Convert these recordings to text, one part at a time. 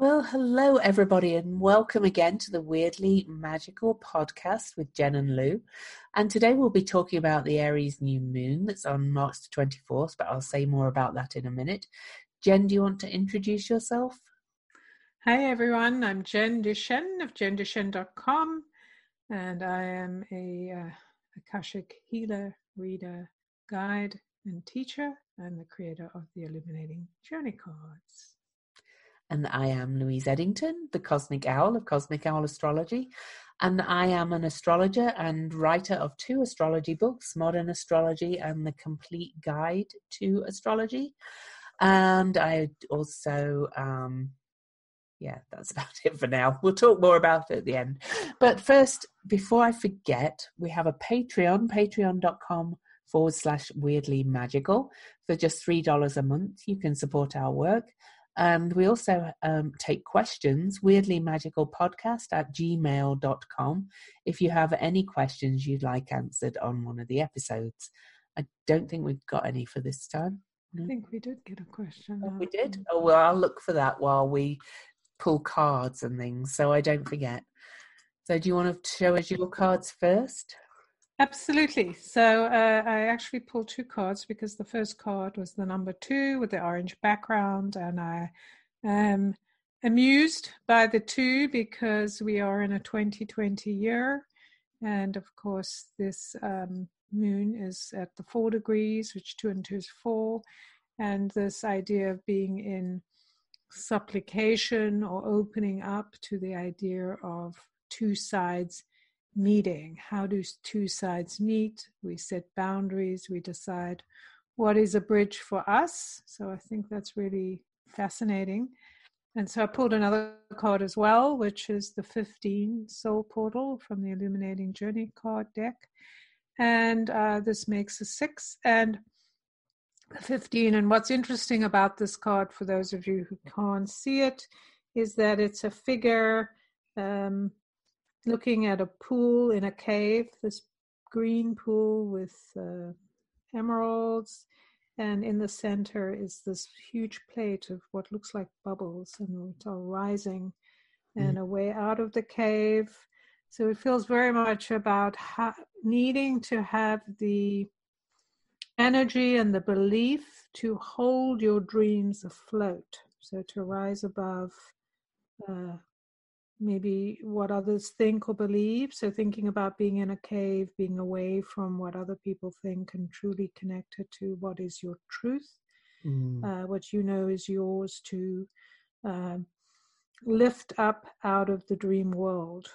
Well, hello, everybody, and welcome again to the Weirdly Magical podcast with Jen and Lou. And today we'll be talking about the Aries new moon that's on March the 24th, but I'll say more about that in a minute. Jen, do you want to introduce yourself? Hi, everyone. I'm Jen Duchenne of jenduchenne.com, and I am a uh, Akashic healer, reader, guide, and teacher. I'm the creator of the Illuminating Journey Cards. And I am Louise Edington, the Cosmic Owl of Cosmic Owl Astrology. And I am an astrologer and writer of two astrology books Modern Astrology and The Complete Guide to Astrology. And I also, um, yeah, that's about it for now. We'll talk more about it at the end. But first, before I forget, we have a Patreon, patreon.com forward slash weirdly magical. For just $3 a month, you can support our work. And we also um, take questions, weirdly magical podcast at gmail.com, if you have any questions you'd like answered on one of the episodes. I don't think we've got any for this time. I think we did get a question. Oh, we did? Oh, well, I'll look for that while we pull cards and things so I don't forget. So, do you want to show us your cards first? Absolutely. So uh, I actually pulled two cards because the first card was the number two with the orange background, and I am amused by the two because we are in a 2020 year, and of course this um, moon is at the four degrees, which two and two is four, and this idea of being in supplication or opening up to the idea of two sides meeting. How do two sides meet? We set boundaries, we decide what is a bridge for us. So I think that's really fascinating. And so I pulled another card as well, which is the 15 Soul Portal from the Illuminating Journey card deck. And uh, this makes a six and 15. And what's interesting about this card, for those of you who can't see it, is that it's a figure um, looking at a pool in a cave, this green pool with uh, emeralds, and in the center is this huge plate of what looks like bubbles, and it's all rising, and mm. a way out of the cave. So it feels very much about ha- needing to have the energy and the belief to hold your dreams afloat. So to rise above uh, maybe what others think or believe. So, thinking about being in a cave, being away from what other people think, and truly connected to what is your truth, mm. uh, what you know is yours to um, lift up out of the dream world.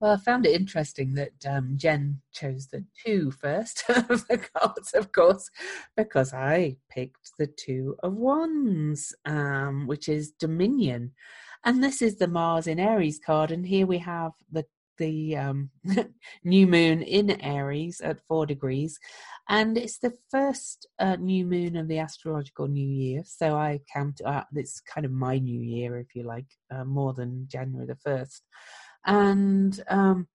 Well, I found it interesting that um, Jen chose the two first of the cards, of course, because I picked the two of wands, um, which is Dominion. And this is the Mars in Aries card, and here we have the the um, new moon in Aries at four degrees, and it's the first uh, new moon of the astrological new year. So I count uh, it's kind of my new year, if you like, uh, more than January the first, and um,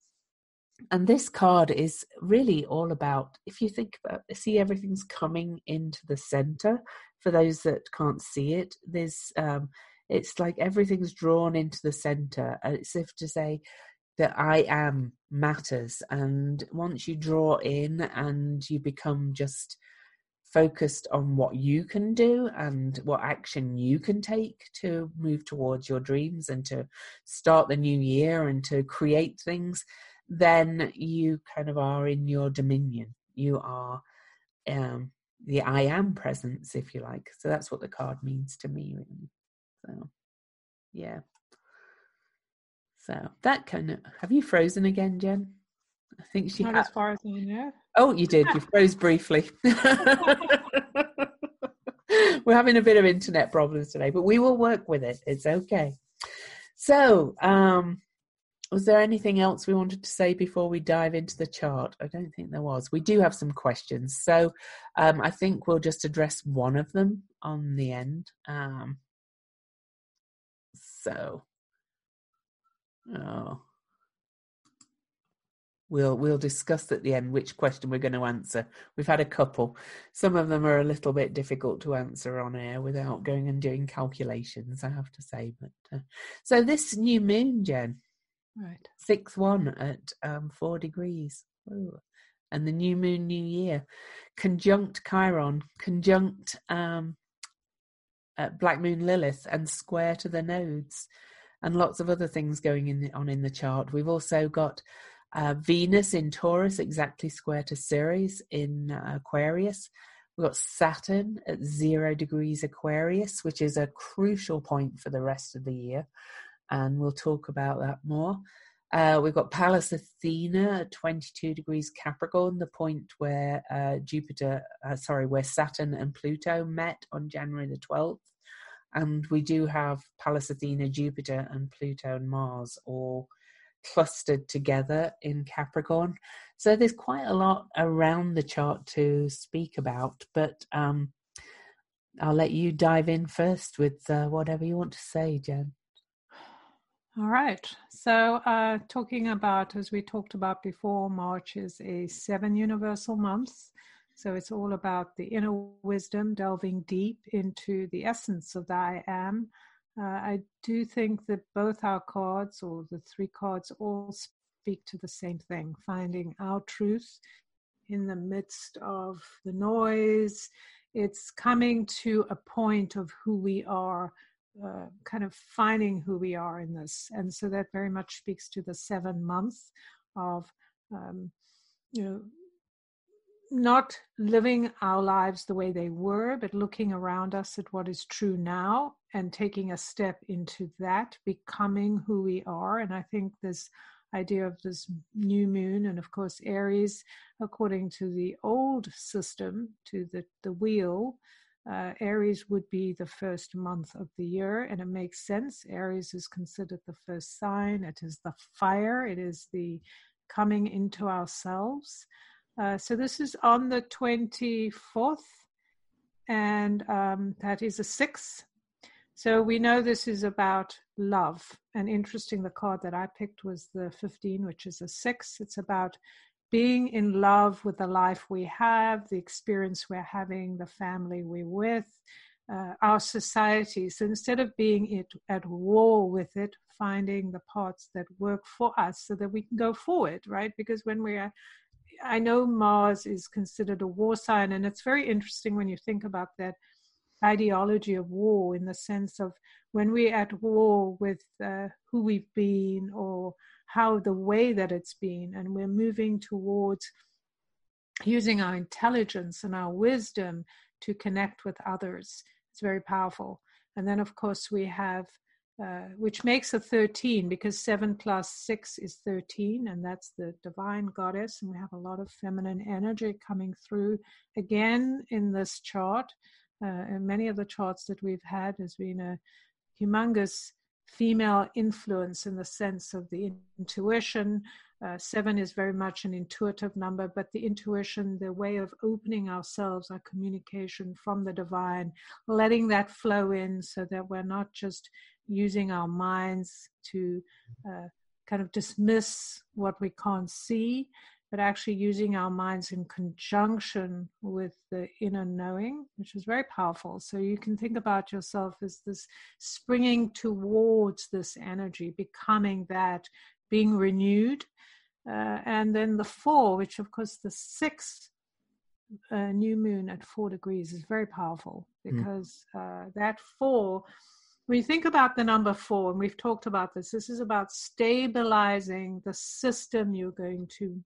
and this card is really all about if you think about see everything's coming into the center. For those that can't see it there's um, it's like everything's drawn into the center it's if to say that i am matters and once you draw in and you become just focused on what you can do and what action you can take to move towards your dreams and to start the new year and to create things then you kind of are in your dominion. You are um the i am presence if you like. So that's what the card means to me really so, yeah. So that kind of. Have you frozen again, Jen? I think she. Not as far as I know. Oh, you did. You froze briefly. We're having a bit of internet problems today, but we will work with it. It's okay. So, um, was there anything else we wanted to say before we dive into the chart? I don't think there was. We do have some questions, so um, I think we'll just address one of them on the end. Um, so, oh. we'll we'll discuss at the end which question we're going to answer. We've had a couple. Some of them are a little bit difficult to answer on air without going and doing calculations. I have to say, but uh, so this new moon, Jen, right, six one at um, four degrees, Ooh. and the new moon, new year, conjunct Chiron, conjunct um, uh, Black Moon Lilith, and square to the nodes, and lots of other things going in on in the chart. We've also got uh, Venus in Taurus, exactly square to Ceres in uh, Aquarius. We've got Saturn at zero degrees Aquarius, which is a crucial point for the rest of the year. And we'll talk about that more. Uh, we've got Pallas Athena at 22 degrees Capricorn, the point where uh, Jupiter, uh, sorry, where Saturn and Pluto met on January the 12th. And we do have Pallas Athena, Jupiter, and Pluto and Mars all clustered together in Capricorn. So there's quite a lot around the chart to speak about, but um, I'll let you dive in first with uh, whatever you want to say, Jen. All right. So, uh, talking about, as we talked about before, March is a seven universal months. So, it's all about the inner wisdom, delving deep into the essence of the I am, uh, I do think that both our cards, or the three cards, all speak to the same thing finding our truth in the midst of the noise. It's coming to a point of who we are, uh, kind of finding who we are in this. And so that very much speaks to the seven months of, um, you know, not living our lives the way they were, but looking around us at what is true now and taking a step into that, becoming who we are. And I think this idea of this new moon, and of course, Aries, according to the old system, to the, the wheel, uh, Aries would be the first month of the year, and it makes sense. Aries is considered the first sign, it is the fire, it is the coming into ourselves. Uh, so this is on the 24th, and um, that is a six. So we know this is about love. And interesting, the card that I picked was the 15, which is a six. It's about being in love with the life we have, the experience we're having, the family we're with, uh, our society. So instead of being it, at war with it, finding the parts that work for us so that we can go forward, right? Because when we are I know Mars is considered a war sign, and it's very interesting when you think about that ideology of war in the sense of when we're at war with uh, who we've been or how the way that it's been, and we're moving towards using our intelligence and our wisdom to connect with others. It's very powerful. And then, of course, we have uh, which makes a 13 because 7 plus 6 is 13, and that's the divine goddess. And we have a lot of feminine energy coming through again in this chart. Uh, and many of the charts that we've had has been a humongous female influence in the sense of the intuition. Uh, seven is very much an intuitive number, but the intuition, the way of opening ourselves, our communication from the divine, letting that flow in so that we're not just using our minds to uh, kind of dismiss what we can't see, but actually using our minds in conjunction with the inner knowing, which is very powerful. So you can think about yourself as this springing towards this energy, becoming that, being renewed. Uh, and then the four, which of course the sixth uh, new moon at four degrees is very powerful hmm. because mm. uh, that four when you think about the number four, and we've talked about this, this is about stabilizing the system you're going to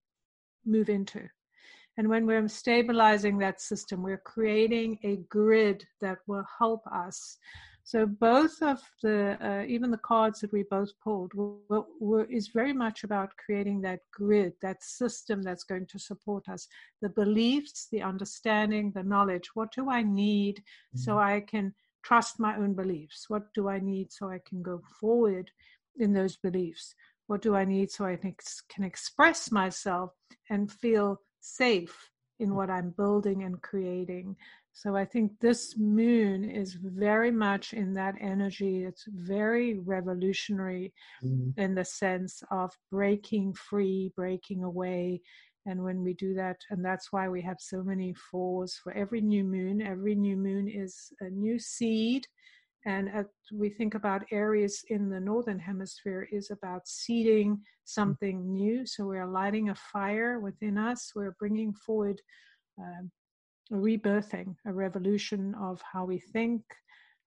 move into. And when we're stabilizing that system, we're creating a grid that will help us. So both of the, uh, even the cards that we both pulled, were, were, is very much about creating that grid, that system that's going to support us. The beliefs, the understanding, the knowledge. What do I need mm-hmm. so I can trust my own beliefs? What do I need so I can go forward in those beliefs? What do I need so I can express myself and feel safe in what I'm building and creating? So I think this moon is very much in that energy. It's very revolutionary mm. in the sense of breaking free, breaking away. And when we do that, and that's why we have so many fours for every new moon, every new moon is a new seed. And at, we think about Aries in the northern hemisphere is about seeding something new. So we're lighting a fire within us. We're bringing forward um, a rebirthing, a revolution of how we think,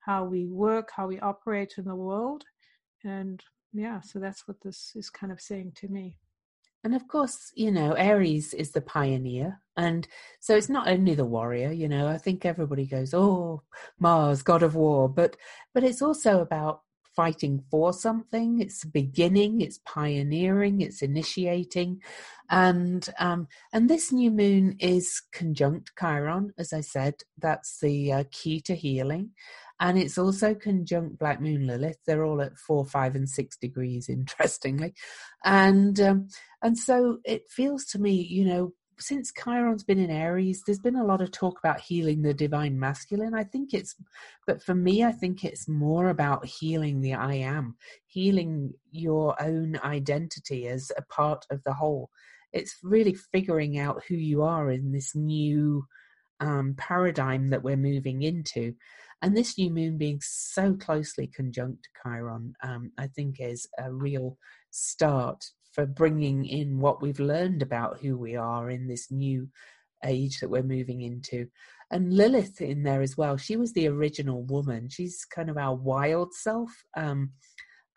how we work, how we operate in the world. And yeah, so that's what this is kind of saying to me. And of course, you know, Aries is the pioneer. And so it's not only the warrior, you know, I think everybody goes, oh, Mars, god of war. But but it's also about fighting for something. It's beginning, it's pioneering, it's initiating, and um, and this new moon is conjunct Chiron, as I said. That's the uh, key to healing, and it's also conjunct Black Moon Lilith. They're all at four, five, and six degrees, interestingly, and um, and so it feels to me, you know, since Chiron's been in Aries, there's been a lot of talk about healing the divine masculine. I think it's, but for me, I think it's more about healing the I am, healing your own identity as a part of the whole. It's really figuring out who you are in this new um, paradigm that we're moving into. And this new moon being so closely conjunct to Chiron, um, I think is a real start for bringing in what we've learned about who we are in this new age that we're moving into. And Lilith in there as well. She was the original woman. She's kind of our wild self, um,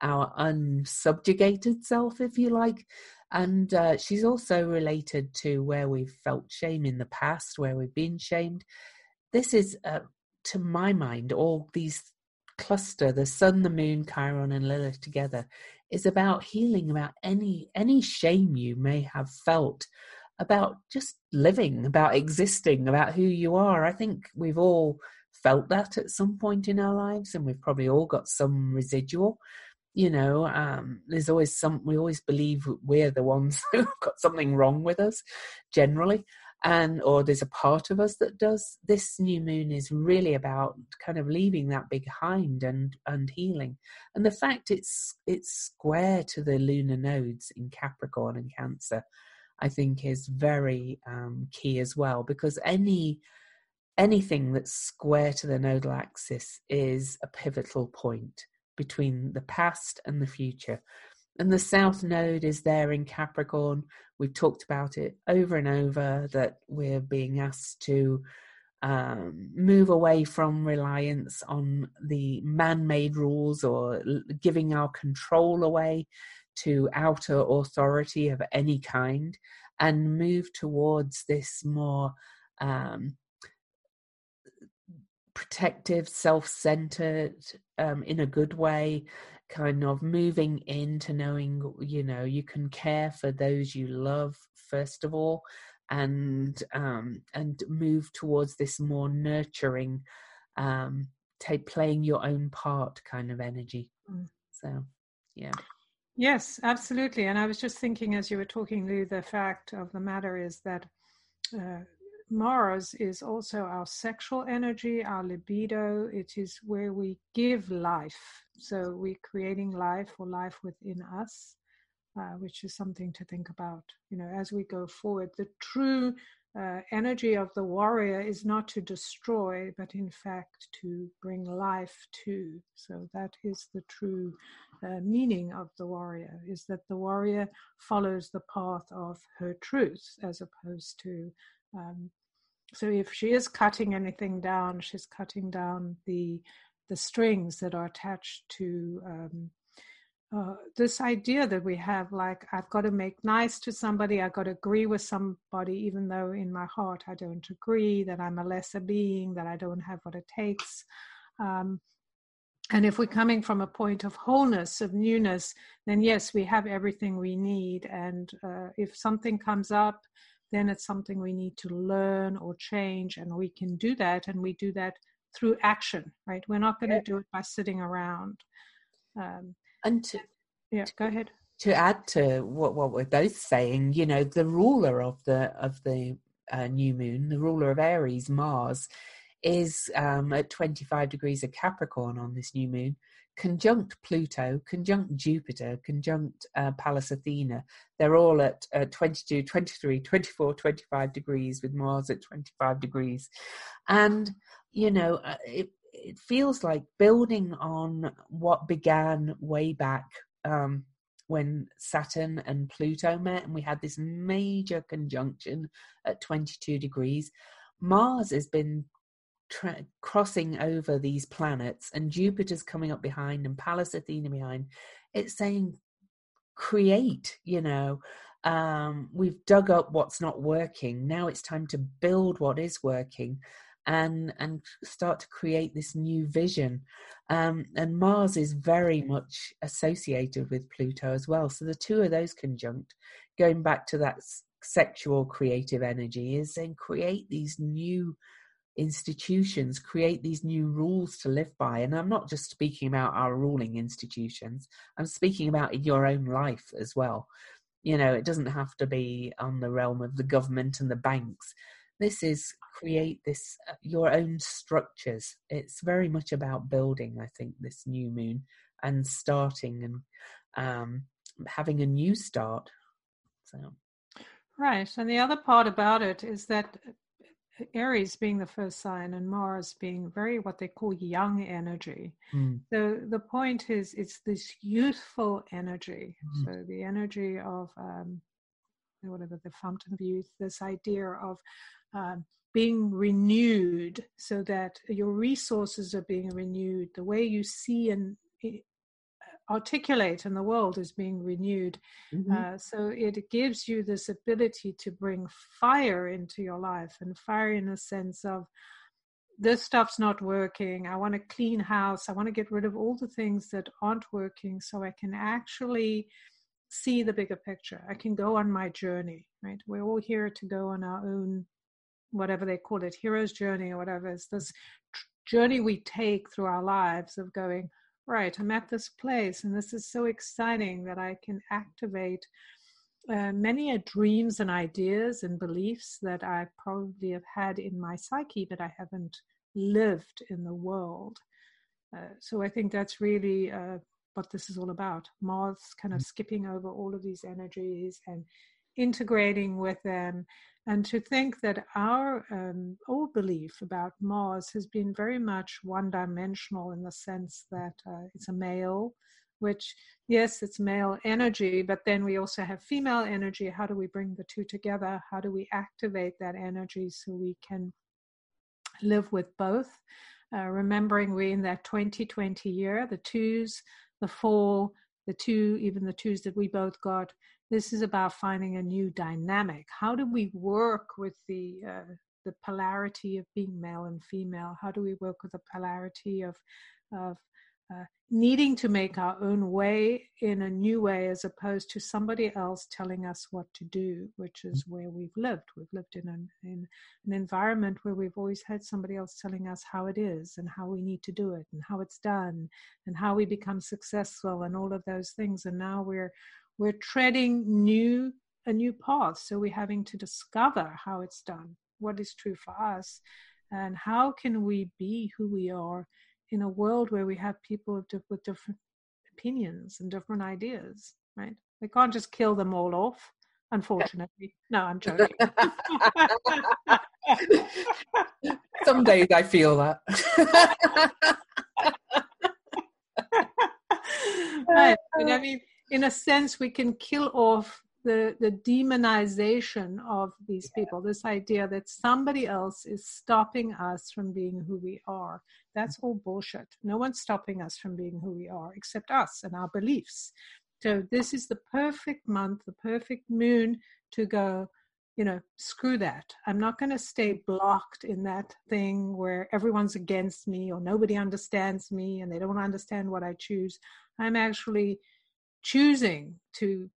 our unsubjugated self, if you like. And uh, she's also related to where we've felt shame in the past, where we've been shamed. This is, uh, to my mind, all these cluster the sun, the moon, Chiron, and Lilith together is about healing about any any shame you may have felt about just living about existing about who you are. I think we've all felt that at some point in our lives and we've probably all got some residual you know um, there's always some we always believe we're the ones who've got something wrong with us generally and or there's a part of us that does this new moon is really about kind of leaving that behind and and healing. And the fact it's it's square to the lunar nodes in capricorn and cancer i think is very um, key as well because any anything that's square to the nodal axis is a pivotal point between the past and the future and the South Node is there in Capricorn. We've talked about it over and over that we're being asked to um, move away from reliance on the man made rules or giving our control away to outer authority of any kind and move towards this more um, protective, self centered, um, in a good way, kind of moving into knowing you know you can care for those you love first of all and um and move towards this more nurturing um take playing your own part kind of energy mm. so yeah yes absolutely and i was just thinking as you were talking lou the fact of the matter is that uh, Mars is also our sexual energy, our libido. It is where we give life. So we're creating life or life within us, uh, which is something to think about. You know, as we go forward, the true uh, energy of the warrior is not to destroy, but in fact to bring life to. So that is the true uh, meaning of the warrior: is that the warrior follows the path of her truth, as opposed to um, so if she is cutting anything down, she's cutting down the the strings that are attached to um, uh, this idea that we have like I've got to make nice to somebody, I've got to agree with somebody, even though in my heart I don't agree, that I'm a lesser being, that I don't have what it takes. Um, and if we're coming from a point of wholeness, of newness, then yes, we have everything we need. And uh, if something comes up then it's something we need to learn or change and we can do that and we do that through action right? We're not going to do it by sitting around. Um, and to, yeah to, go ahead. to add to what, what we're both saying you know the ruler of the of the uh, new moon the ruler of aries mars is um, at 25 degrees of Capricorn on this new moon, conjunct Pluto, conjunct Jupiter, conjunct uh, Pallas Athena. They're all at uh, 22, 23, 24, 25 degrees, with Mars at 25 degrees. And, you know, uh, it, it feels like building on what began way back um, when Saturn and Pluto met, and we had this major conjunction at 22 degrees. Mars has been tra- crossing over these planets, and Jupiter's coming up behind, and Pallas Athena behind. It's saying, create, you know. Um, we've dug up what's not working. Now it's time to build what is working and and start to create this new vision. Um, and Mars is very much associated with Pluto as well. So the two of those conjunct, going back to that sexual creative energy, is then create these new institutions create these new rules to live by. And I'm not just speaking about our ruling institutions, I'm speaking about in your own life as well. You know, it doesn't have to be on the realm of the government and the banks. This is create this uh, your own structures. It's very much about building, I think, this new moon and starting and um, having a new start. So, right. And the other part about it is that Aries being the first sign and Mars being very what they call young energy. Mm. So the point is, it's this youthful energy. Mm. So the energy of um, whatever the fountain of youth, this idea of um, being renewed so that your resources are being renewed, the way you see and articulate in the world is being renewed. Mm-hmm. Uh, so it gives you this ability to bring fire into your life and fire in a sense of this stuff's not working. I want to clean house. I want to get rid of all the things that aren't working so I can actually see the bigger picture. I can go on my journey, right? We're all here to go on our own, whatever they call it, hero's journey or whatever. It's this journey we take through our lives of going, right, I'm at this place, and this is so exciting that I can activate uh, many dreams and ideas and beliefs that I probably have had in my psyche, but I haven't lived in the world. Uh, so I think that's really uh, what this is all about. Mars kind of mm. skipping over all of these energies and integrating with them and to think that our um, old belief about Mars has been very much one dimensional in the sense that uh, it's a male, which, yes, it's male energy, but then we also have female energy. How do we bring the two together? How do we activate that energy so we can live with both? Uh, remembering we're in that 2020 year, the twos, the four, the two, even the twos that we both got, this is about finding a new dynamic. How do we work with the uh, the polarity of being male and female? How do we work with the polarity of of uh, needing to make our own way in a new way as opposed to somebody else telling us what to do, which is where we've lived. We've lived in an, in an environment where we've always had somebody else telling us how it is and how we need to do it and how it's done and how we become successful and all of those things. And now we're we're treading new a new path. So we're having to discover how it's done what is true for us and how can we be who we are in a world where we have people with different opinions and different ideas right? We can't just kill them all off unfortunately. No i'm joking. Some days i feel that. Right but i mean in a sense, we can kill off the, the demonization of these people, this idea that somebody else is stopping us from being who we are. That's all bullshit. No one's stopping us from being who we are except us and our beliefs. So, this is the perfect month, the perfect moon to go, you know, screw that. I'm not going to stay blocked in that thing where everyone's against me or nobody understands me and they don't understand what I choose. I'm actually choosing to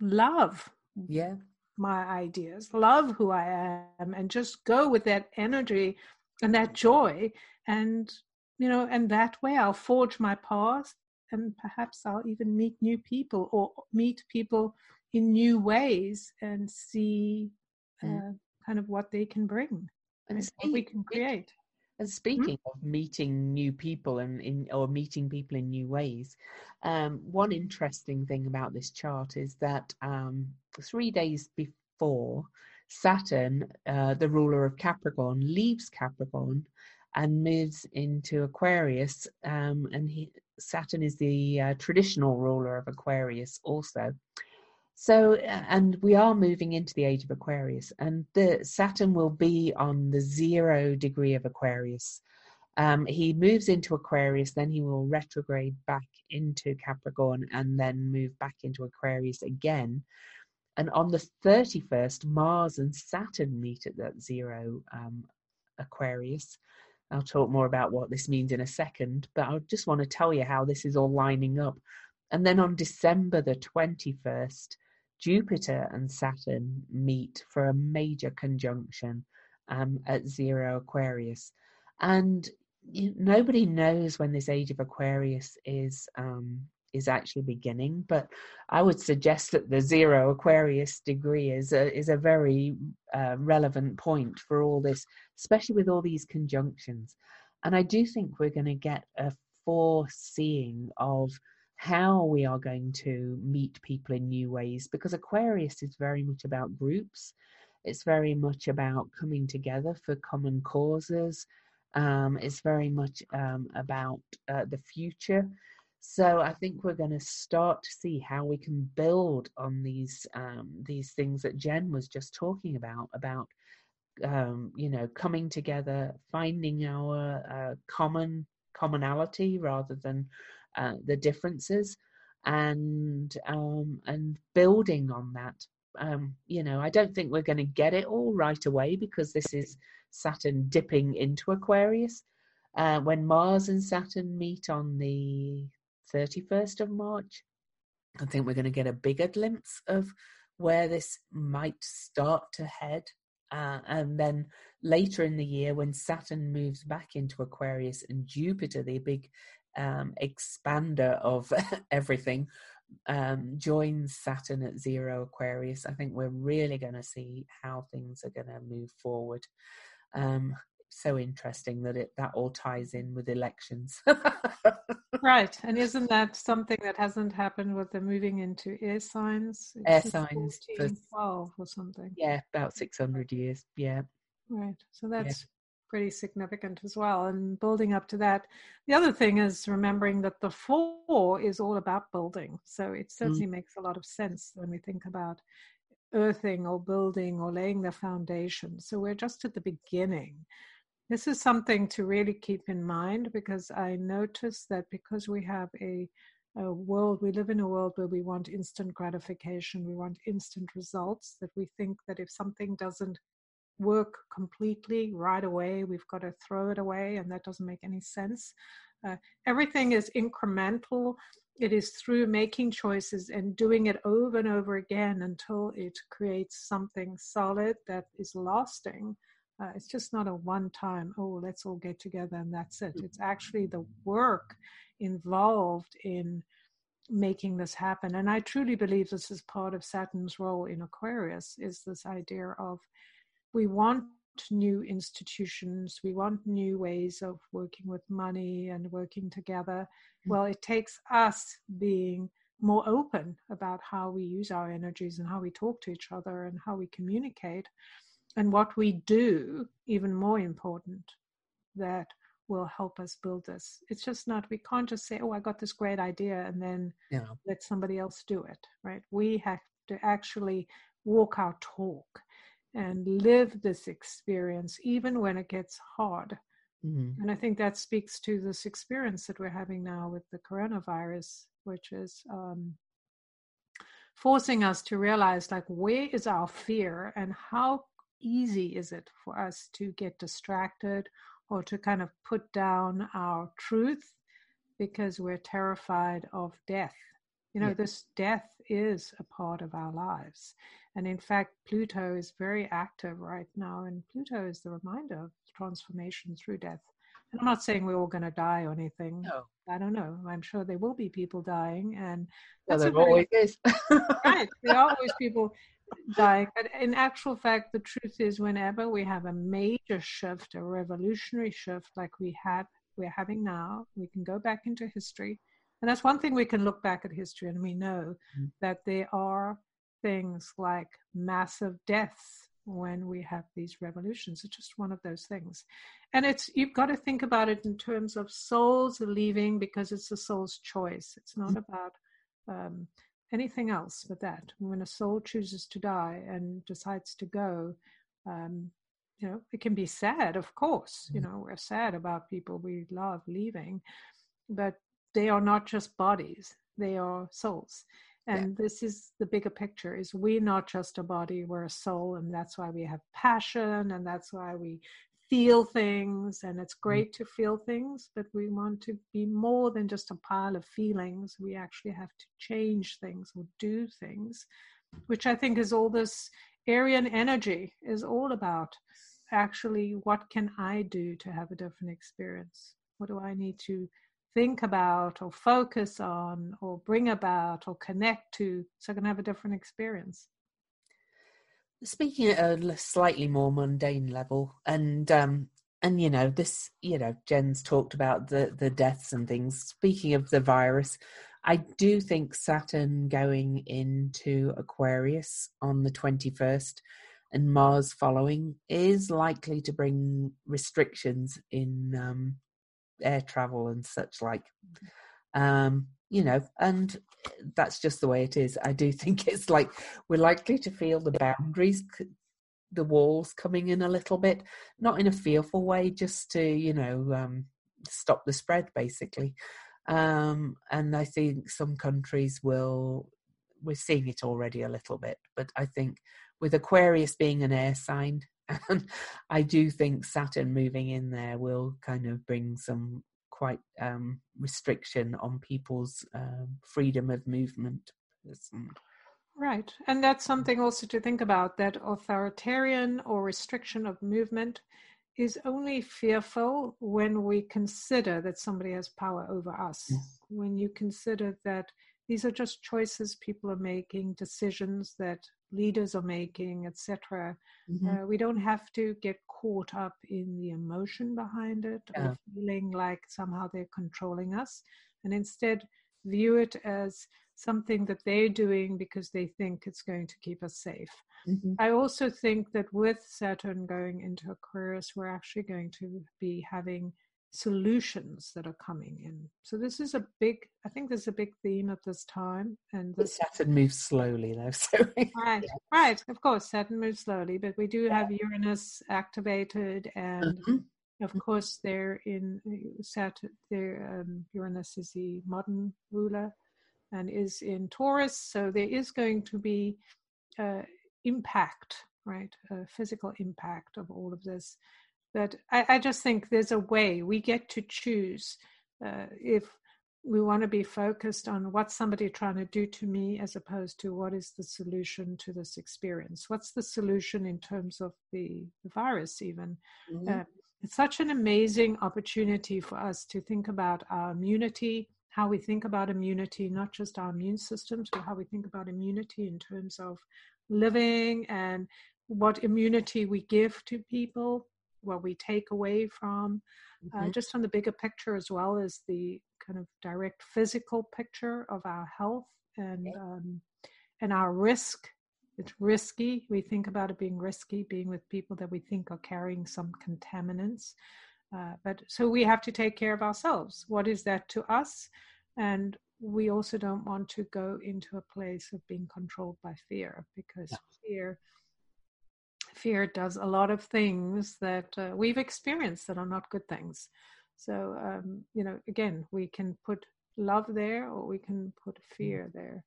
love yeah my ideas love who i am and just go with that energy and that joy and you know and that way i'll forge my path and perhaps i'll even meet new people or meet people in new ways and see mm. uh, kind of what they can bring and speak, we can create. And speaking mm-hmm. of meeting new people and in or meeting people in new ways, um, one interesting thing about this chart is that um, three days before Saturn, uh, the ruler of Capricorn, leaves Capricorn and moves into Aquarius, um, and he, Saturn is the uh, traditional ruler of Aquarius also. So, and we are moving into the age of Aquarius, and the Saturn will be on the zero degree of Aquarius. Um, he moves into Aquarius, then he will retrograde back into Capricorn, and then move back into Aquarius again. And on the 31st, Mars and Saturn meet at that zero um, Aquarius. I'll talk more about what this means in a second, but I just want to tell you how this is all lining up. And then on December the 21st, Jupiter and Saturn meet for a major conjunction um, at zero Aquarius. And you, nobody knows when this age of Aquarius is um, is actually beginning, but I would suggest that the zero Aquarius degree is a, is a very uh, relevant point for all this, especially with all these conjunctions. And I do think we're going to get a foreseeing of how we are going to meet people in new ways because Aquarius is very much about groups. It's very much about coming together for common causes. Um, it's very much um, about uh, the future. So I think we're going to start to see how we can build on these um, these things that Jen was just talking about about um, you know coming together, finding our uh, common commonality rather than uh, the differences and um, and building on that. Um, you know, I don't think we're going to get it all right away because this is Saturn dipping into Aquarius. Uh, when Mars and Saturn meet on the 31st of March, I think we're going to get a bigger glimpse of where this might start to head. Uh, and then later in the year, when Saturn moves back into Aquarius and Jupiter, the big um, expander of everything um, joins Saturn at zero Aquarius, I think we're really going to see how things are going to move forward. Um, so interesting that it that all ties in with elections. right, and isn't that something that hasn't happened with the moving into air signs? It's air signs, for, twelve or something. Yeah, about six hundred years. Yeah. Right. So that's pretty significant as well. And building up to that, the other thing is remembering that the four is all about building. So it mm. certainly mm. makes a lot of sense when we think about earthing or building or laying the foundation. So we're just at the beginning. This is something to really keep in mind because I notice that because we have a a world we live in a world where we want instant gratification we want instant results that we think that if something doesn't work completely right away. We've got to throw it away, and that doesn't make any sense. Uh, everything is incremental. It is through making choices and doing it over and over again until it creates something solid that is lasting. Uh, it's just not a one time, oh, let's all get together and that's it. It's actually the work involved in making this happen. And I truly believe this is part of Saturn's role in Aquarius is this idea of we want new institutions, we want new ways of working with money and working together. Mm-hmm. Well, it takes us being more open about how we use our energies and how we talk to each other and how we communicate and what we do, even more important, that will help us build this. It's just not, we can't just say, oh, I got this great idea and then yeah. let somebody else do it, right? We have to actually walk our talk and live this experience even when it gets hard. Mm-hmm. And I think that speaks to this experience that we're having now with the coronavirus, which is um, forcing us to realize like, where is our fear and how easy is it for us to get distracted or to kind of put down our truth because we're terrified of death. You know, yeah. this death is a part of our lives. And in fact, Pluto is very active right now, and Pluto is the reminder of transformation through death. I'm not saying we're all going to die or anything. No. I don't know. I'm sure there will be people dying, and that's a there very- always is. right. There are always people dying. But in actual fact, the truth is, whenever we have a major shift, a revolutionary shift like we have, we're having now, we can go back into history. And that's one thing we can look back at history and we know Mm. that there are things like massive deaths when we have these revolutions. It's just one of those things. And it's you've got to think about it in terms of souls leaving because it's the soul's choice. It's not about um, anything else but that. When a soul chooses to die and decides to go, um, you know, it can be sad, of course. You Mm. know, we're sad about people we love leaving, but they are not just bodies; they are souls. Yeah. And this is the bigger picture: is we're not just a body; we're a soul, and that's why we have passion, and that's why we feel things and it's mm. great to feel things but we want to be more than just a pile of feelings we actually have to change things or do things which i think is all this Arian energy is all about actually what can i do to have a different experience what do i need to think about or focus on or bring about or connect to so i can have a different experience Speaking at a slightly more mundane level, and um, and you know this, you know, Jen's talked about the the deaths and things. Speaking of the virus, I do think Saturn going into Aquarius on the twenty first and Mars following is likely to bring restrictions in um, air travel and such like. Um, you know, and that's just the way it is. I do think it's like we're likely to feel the boundaries, the walls coming in a little bit, not in a fearful way, just to, you know, um, stop the spread basically. Um, and I think some countries will, we're seeing it already a little bit, but I think with Aquarius being an air sign, and I do think Saturn moving in there will kind of bring some quite um, restriction on people's um, freedom of movement. Right. And that's something also to think about that authoritarian or restriction of movement is only fearful when we consider that somebody has power over us. Yes. When you consider that these are just choices people are making, decisions that leaders are making, etc. Uh, we don't have to get caught up in the emotion behind it Yeah. or feeling like somehow they're controlling us, and instead view it as something that they're doing because they think it's going to keep us safe. Mhm. I also think that with Saturn going into Aquarius, we're actually going to be having solutions that are coming in. So this is a big, I think there's a big theme at this time. And this Saturn moves slowly though, so Right, right. Of course, Saturn moves slowly, but we do have Uranus activated, and Mhm. of course, they're in uh, Saturn. There, um, Uranus is the modern ruler, and is in Taurus. So there is going to be uh, impact, right? A physical impact of all of this. But I, I just think there's a way we get to choose uh, if we want to be focused on what's somebody trying to do to me as opposed to what is the solution to this experience. What's the solution in terms of the, the virus even? Mhm. uh, it's such an amazing opportunity for us to think about our immunity how we think about immunity not just our immune systems but how we think about immunity in terms of living and what immunity we give to people what we take away from uh, Mhm. just on the bigger picture as well as the kind of direct physical picture of our health and um, and our risk. It's risky. We think about it being risky, being with people that we think are carrying some contaminants. Uh, but so we have to take care of ourselves. What is that to us? And we also don't want to go into a place of being controlled by fear because Yeah. fear fear does a lot of things that uh, we've experienced that are not good things. So, um, you know, again, we can put love there or we can put fear there.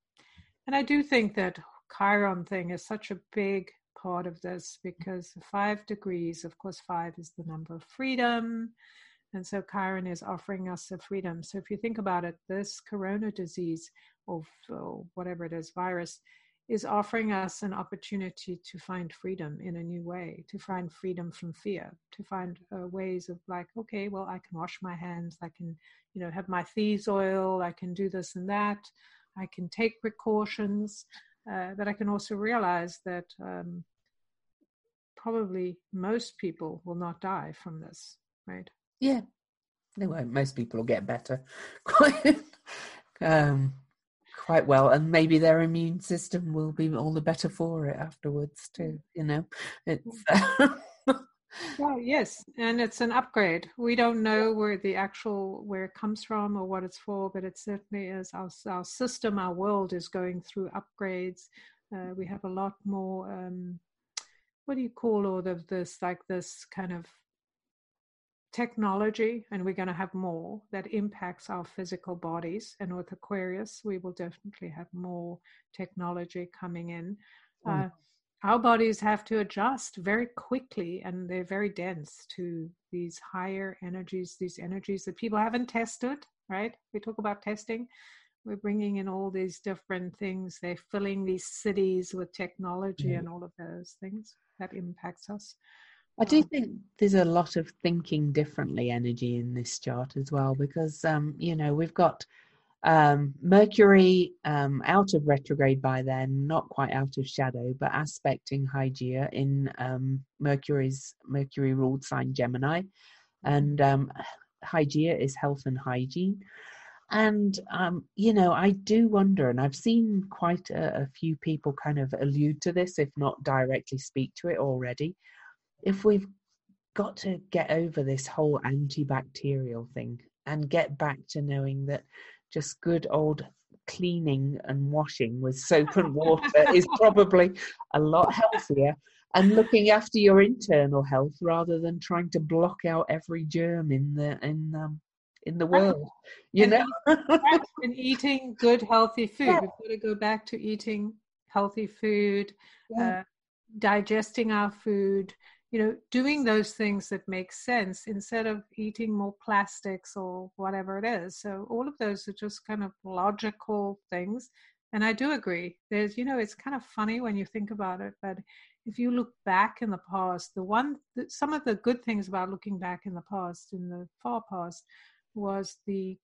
And I do think that Chiron thing is such a big part of this because five degrees, of course, five is the number of freedom. And so Chiron is offering us the freedom. So if you think about it, this corona disease or, or whatever it is, virus, is offering us an opportunity to find freedom in a new way, to find freedom from fear, to find uh, ways of like, okay, well, I can wash my hands, I can, you know, have my thieves oil, I can do this and that, I can take precautions, uh, but I can also realize that um, probably most people will not die from this, right? Yeah, they won't. Most people will get better. um, quite well and maybe their immune system will be all the better for it afterwards too you know? It's uh, well yes and it's an upgrade. We don't know where the actual where it comes from or what it's for but it certainly is. Our, our system our world is going through upgrades. Uh, we have a lot more um, what do you call all of this like this kind of technology, and we're going to have more that impacts our physical bodies. And with Aquarius, we will definitely have more technology coming in. Mm. Uh, our bodies have to adjust very quickly, and they're very dense to these higher energies, these energies that people haven't tested, right? We talk about testing. We're bringing in all these different things. They're filling these cities with technology mm. and all of those things that impacts us. I do think there's a lot of thinking differently energy in this chart as well because um, you know we've got um, Mercury um, out of retrograde by then, not quite out of shadow, but aspecting Hygeia in um, Mercury's Mercury ruled sign Gemini, and um, Hygeia is health and hygiene. And um, you know, I do wonder, and I've seen quite a, a few people kind of allude to this, if not directly speak to it already if we've got to get over this whole antibacterial thing and get back to knowing that just good old cleaning and washing with soap and water is probably a lot healthier and looking after your internal health rather than trying to block out every germ in the in um, in the world you know and eating good healthy food yeah. we've got to go back to eating healthy food yeah. uh, digesting our food you know, doing those things that make sense instead of eating more plastics or whatever it is. So all of those are just kind of logical things. And I do agree. There's, you know, it's kind of funny when you think about it, but if you look back in the past, the one, some of the good things about looking back in the past, in the far past, was the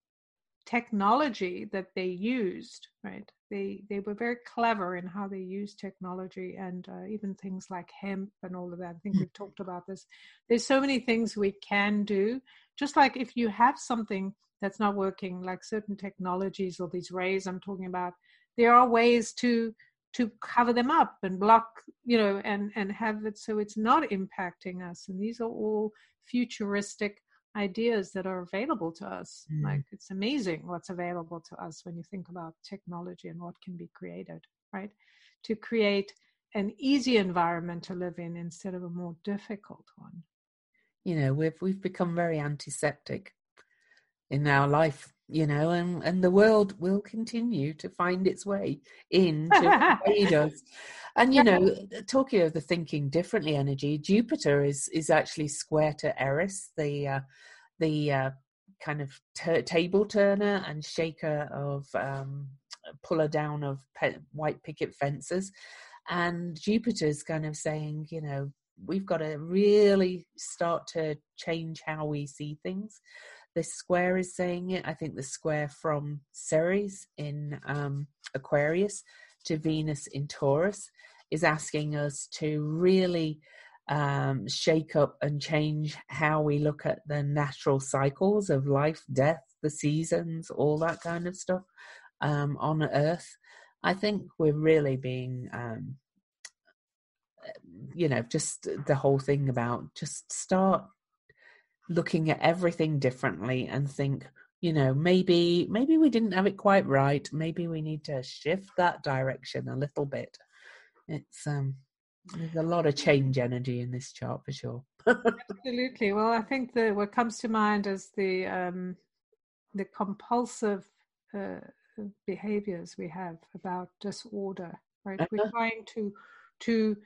technology that they used, right? They they were very clever in how they used technology and uh, even things like hemp and all of that. I think we've talked about this. There's so many things we can do. Just like if you have something that's not working, like certain technologies or these rays I'm talking about, there are ways to to cover them up and block, you know, and and have it so it's not impacting us. And these are all futuristic ideas that are available to us. Mm. Like it's amazing what's available to us when you think about technology and what can be created, right? To create an easy environment to live in instead of a more difficult one. You know, we've we've become very antiseptic in our life, you know, and, and the world will continue to find its way in to aid us. And you know, talking of the thinking differently energy, Jupiter is is actually square to Eris, the uh, the uh, kind of t- table turner and shaker of um, puller down of pe- white picket fences, and Jupiter's kind of saying, you know, we've got to really start to change how we see things. This square is saying it. I think the square from Ceres in um, Aquarius to Venus in Taurus is asking us to really um, shake up and change how we look at the natural cycles of life, death, the seasons, all that kind of stuff um, on Earth. I think we're really being, um, you know, just the whole thing about just start looking at everything differently and think you know maybe maybe we didn't have it quite right. Maybe we need to shift that direction a little bit. It's um there's a lot of change energy in this chart for sure. Absolutely. Well i think that what comes to mind is the um the compulsive uh, behaviors we have about disorder right? Uh-huh. we're trying to to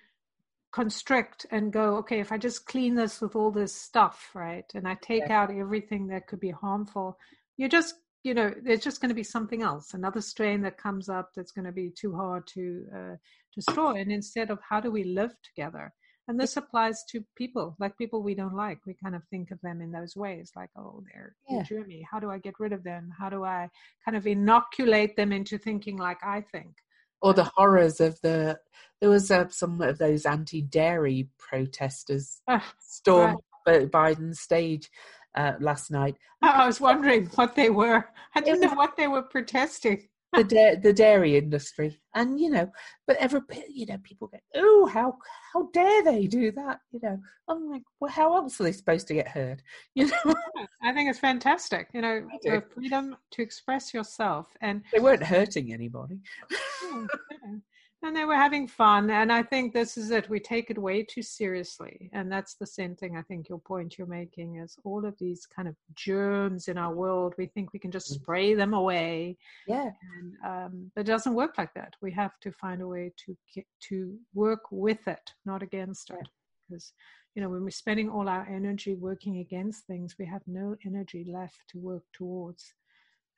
constrict and go okay if i just clean this with all this stuff right and i take yeah. out everything that could be harmful you're just you know, there's just going to be something else, another strain that comes up that's going to be too hard to uh, destroy. And instead of how do we live together? And this applies to people, like people we don't like. We kind of think of them in those ways, like, oh, they're yeah. How do I get rid of them? How do I kind of inoculate them into thinking like I think? Or the horrors of the. There was uh, some of those anti-dairy protesters uh, stormed right. Biden's stage uh, last night. I was wondering what they were. I didn't know what they were protesting the da- the dairy industry, and you know, but every you know, people go, oh, how how dare they do that? You know, I'm like, well, how else are they supposed to get heard? You know, I think it's fantastic. You know, the freedom to express yourself, and they weren't hurting anybody. and they were having fun and i think this is it we take it way too seriously. And that's the same thing i think your point you're making is all of these kind of germs in our world we think we can just mm. spray them away. Yeah. And um, but it doesn't work like that. We have to find a way to get to work with it not against it. Because you know when we're spending all our energy working against things we have no energy left to work towards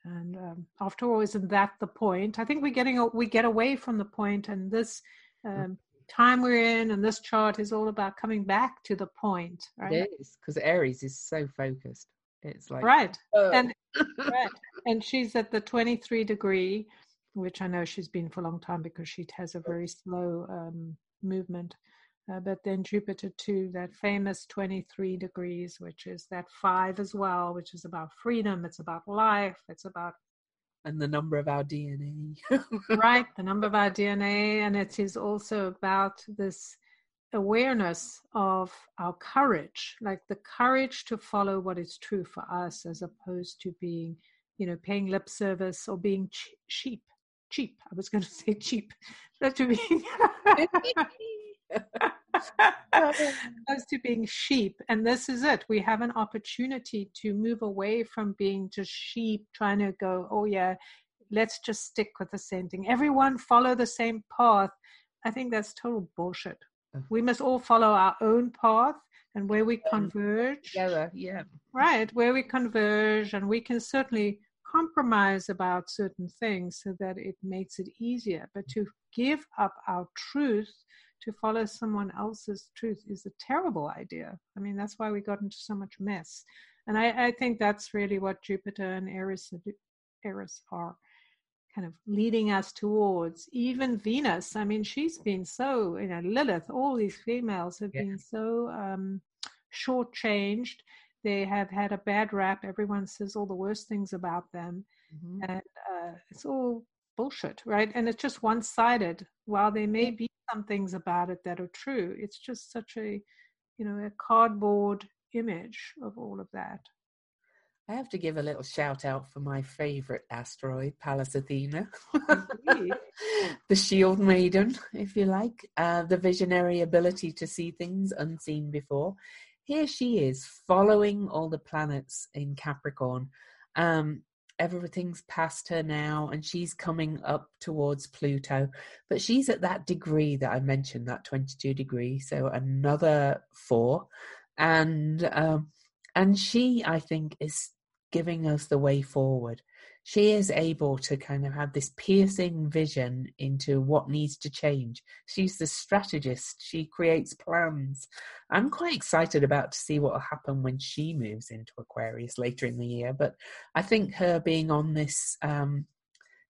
and um, after all, isn't that the point? I think we're getting we get away from the point, and this mm. um, time we're in, and this chart is all about coming back to the point. Right? It is because Aries is so focused. It's like right, oh. and right, and she's at the twenty-three degree, which I know she's been for a long time because she has a very slow um, movement. Uh, but then Jupiter too, that famous 23 degrees, which is that five as well, which is about freedom, it's about life, it's about. And the number of our DNA. right, the number of our DNA. And it is also about this awareness of our courage, like the courage to follow what is true for us, as opposed to being, you know, paying lip service or being ch- cheap. Cheap. I was going to say cheap, but to be. as to being sheep. And this is it. We have an opportunity to move away from being just sheep, trying to go, oh, yeah, let's just stick with the same thing. Everyone follow the same path. I think that's total bullshit. Mm-hmm. We must all follow our own path and where we converge. Together, yeah. Right, where we converge, and we can certainly compromise about certain things so that it makes it easier. But to give up our truth to follow someone else's truth is a terrible idea. I mean, that's why we got into so much mess. And I, I think that's really what Jupiter and Eris, Eris are kind of leading us towards. Even Venus, I mean, she's been so, you know, Lilith, all these females have yeah. been so um, shortchanged. They have had a bad rap. Everyone says all the worst things about them. Mm-hmm. And uh, it's all bullshit, right? And it's just one sided. While there may be some things about it that are true. It's just such a, you know, a cardboard image of all of that. I have to give a little shout out for my favorite asteroid, Pallas Athena, the shield maiden, if you like, uh, the visionary ability to see things unseen before. Here she is, following all the planets in Capricorn. Um, everything's past her now and she's coming up towards Pluto. But she's at that degree that I mentioned, that 22 degree, so another four. And um, and she, I think, is giving us the way forward she is able to kind of have this piercing vision into what needs to change. She's the strategist. She creates plans. I'm quite excited about to see what will happen when she moves into Aquarius later in the year. But I think her being on this um,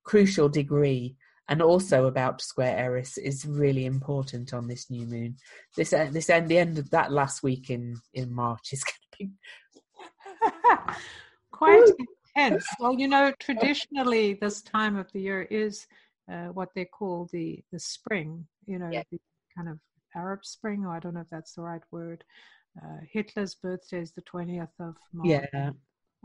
crucial degree and also about square Eris is really important on this new moon. This uh, this end the end of that last week in in March is going to be quite Hence, well, you know, traditionally this time of the year is uh, what they call the the spring. You know, yeah. the kind of Arab Spring, or I don't know if that's the right word. Uh, Hitler's birthday is the twentieth of March. Yeah.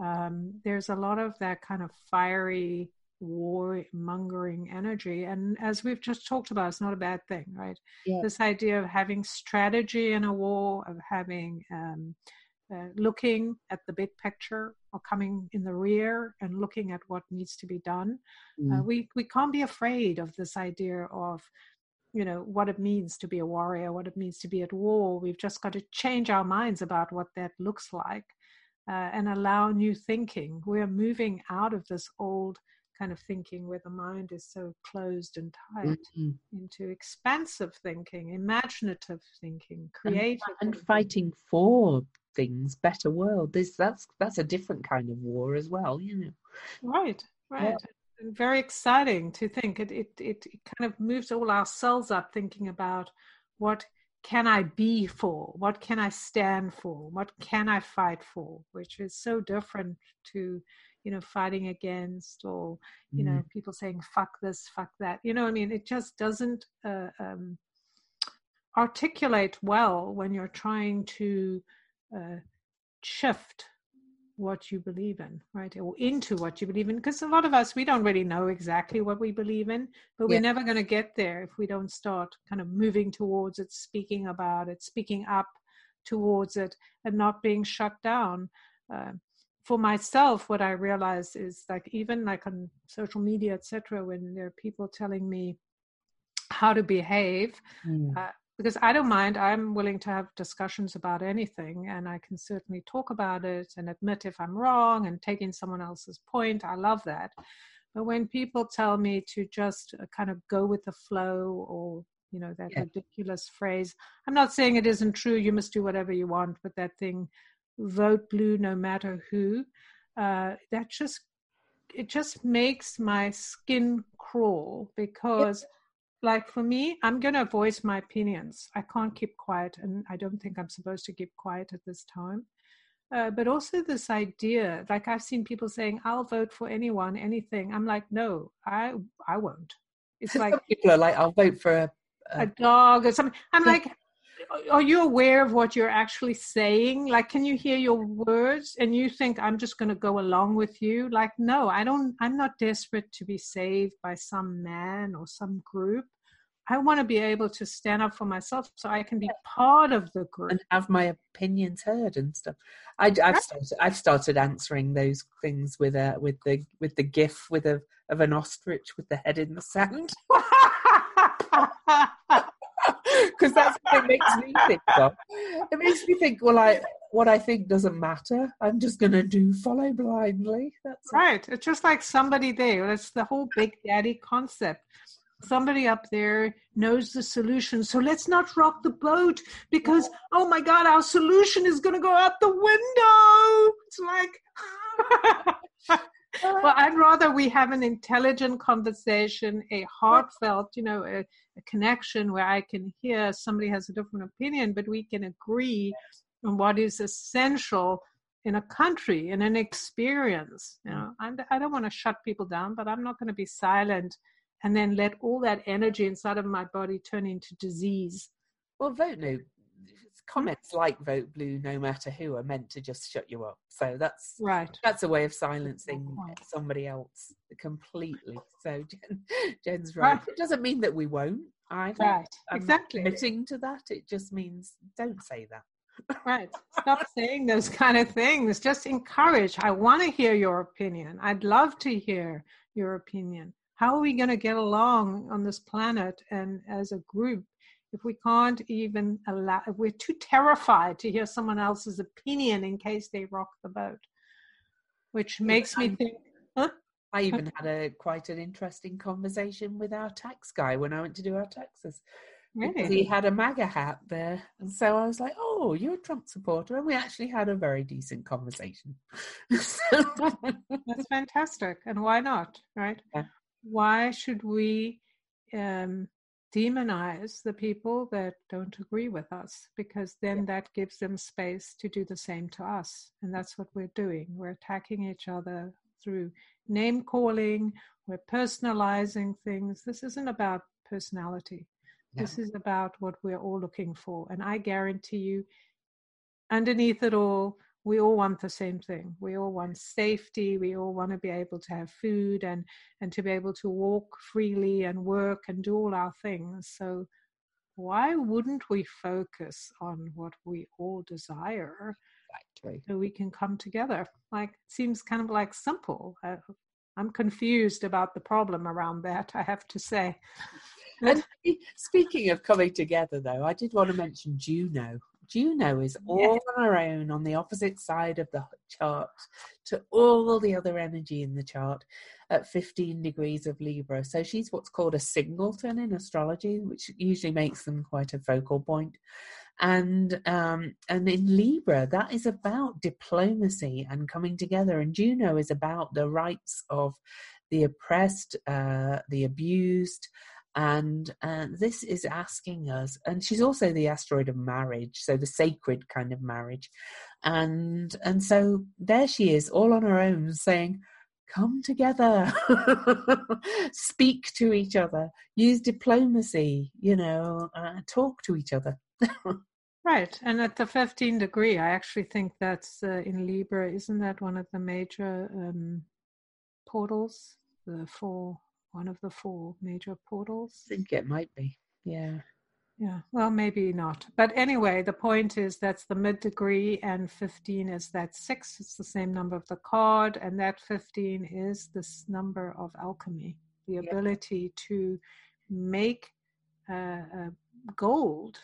Um, there's a lot of that kind of fiery war mongering energy and as we've just talked about it's not a bad thing right yeah. this idea of having strategy in a war of having um, uh, looking at the big picture or coming in the rear and looking at what needs to be done. Uh, mm. Uh, we we can't be afraid of this idea of you know what it means to be a warrior, what it means to be at war. We've just got to change our minds about what that looks like. uh, and allow new thinking. We're moving out of this old kind of thinking where the mind is so closed and tight mm-hmm. into expansive thinking, imaginative thinking, creative, and, and fighting for things, better world. This that's that's a different kind of war as well, you know. Right, right. Yeah. Very exciting to think. It, it it it kind of moves all our cells up thinking about what can I be for? What can I stand for? What can I fight for? Which is so different to you know fighting against or you mm know people saying fuck this fuck that you know i mean it just doesn't uh, um, articulate well when you're trying to uh, shift what you believe in, right? Or into what you believe in. Because a lot of us, we don't really know exactly what we believe in, but yeah. we're never going to get there if we don't start kind of moving towards it, speaking about it, speaking up towards it, and not being shut down. Uh, for myself, what I realize is like even like on social media, etc., when there are people telling me how to behave, mm. uh, because I don't mind. I'm willing to have discussions about anything, and I can certainly talk about it and admit if I'm wrong and taking someone else's point. I love that. But when people tell me to just uh, kind of go with the flow or you know that yeah. ridiculous phrase i'm not saying it isn't true you must do whatever you want but that thing vote blue no matter who uh, that just it just makes my skin crawl because like for me, I'm going to voice my opinions. I can't keep quiet, and I don't think I'm supposed to keep quiet at this time. Uh, but also this idea, like I've seen people saying, "I'll vote for anyone, anything." I'm like, no, I I won't. It's like people are like, "I'll vote for a, a, a dog or something." I'm like, are you aware of what you're actually saying? Like, can you hear your words and you think I'm just going to go along with you? Like, no, I don't, I'm not desperate to be saved by some man or some group. I want to be able to stand up for myself so I can be part of the group and have my opinions heard and stuff. I, have started. I've started answering those things with a with the with the gif with a of an ostrich with the head in the sand. because that's what it makes me think of. It makes me think, well, I what I think doesn't matter. I'm just going to do follow blindly. That's right. It. It's just like somebody there. It's the whole big daddy concept. Somebody up there knows the solution. So let's not rock the boat because, oh my God, our solution is going to go out the window. It's like, well, I'd rather we have an intelligent conversation, a heartfelt, you know, a, a, connection where I can hear somebody has a different opinion, but we can agree on what is essential in a country, in an experience. You know, I'm, I don't want to shut people down, but I'm not going to be silent and then let all that energy inside of my body turn into disease. Well, vote no comments like vote blue no matter who are meant to just shut you up. So that's right. that's a way of silencing somebody else completely. So Jen, jen's right. right. it doesn't mean that we won't. I right. I'm exactly. admitting to that. It just means don't say that. Right. Stop saying those kind of things. Just encourage. I want to hear your opinion. I'd love to hear your opinion. How are we going to get along on this planet and as a group if we can't even allow, if we're too terrified to hear someone else's opinion in case they rock the boat, which makes me think, huh? I even had a quite an interesting conversation with our tax guy when I went to do our taxes. Really? He had a MAGA hat there. And so I was like, oh, you're a Trump supporter. And we actually had a very decent conversation. That's fantastic. And why not? Right? Yeah. Why should we um, demonize the people that don't agree with us because then yeah. that gives them space to do the same to us. And that's what we're doing. We're attacking each other through name calling, we're personalizing things. This isn't about personality. No. This is about what we're all looking for. And I guarantee you, underneath it all, we all want the same thing. We all want safety. We all want to be able to have food and and to be able to walk freely and work and do all our things. So why wouldn't we focus on what we all desire exactly. so we can come together? Like seems kind of like simple. Uh, i'm confused about the problem around that i have to say. And speaking of coming together though i did want to mention juno Juno is all on her own on the opposite side of the chart to all the other energy in the chart at 15 degrees of Libra. So she's what's called a singleton in astrology, which usually makes them quite a focal point. And um, and in Libra, that is about diplomacy and coming together. And Juno is about the rights of the oppressed, uh, the abused, and uh, this is asking us and she's also the asteroid of marriage so the sacred kind of marriage and and so there she is all on her own saying come together. Speak to each other. Use diplomacy you know uh, talk to each other. Right and at the 15 degree i actually think that's uh, in libra isn't that one of the major um, portals the four one of the four major portals. I think it might be. Yeah. Yeah, well, maybe not. But anyway, the point is that's the mid degree, and 15 is that six. It's the same number of the card, and that 15 is this number of alchemy, the yeah. ability to make uh, uh, gold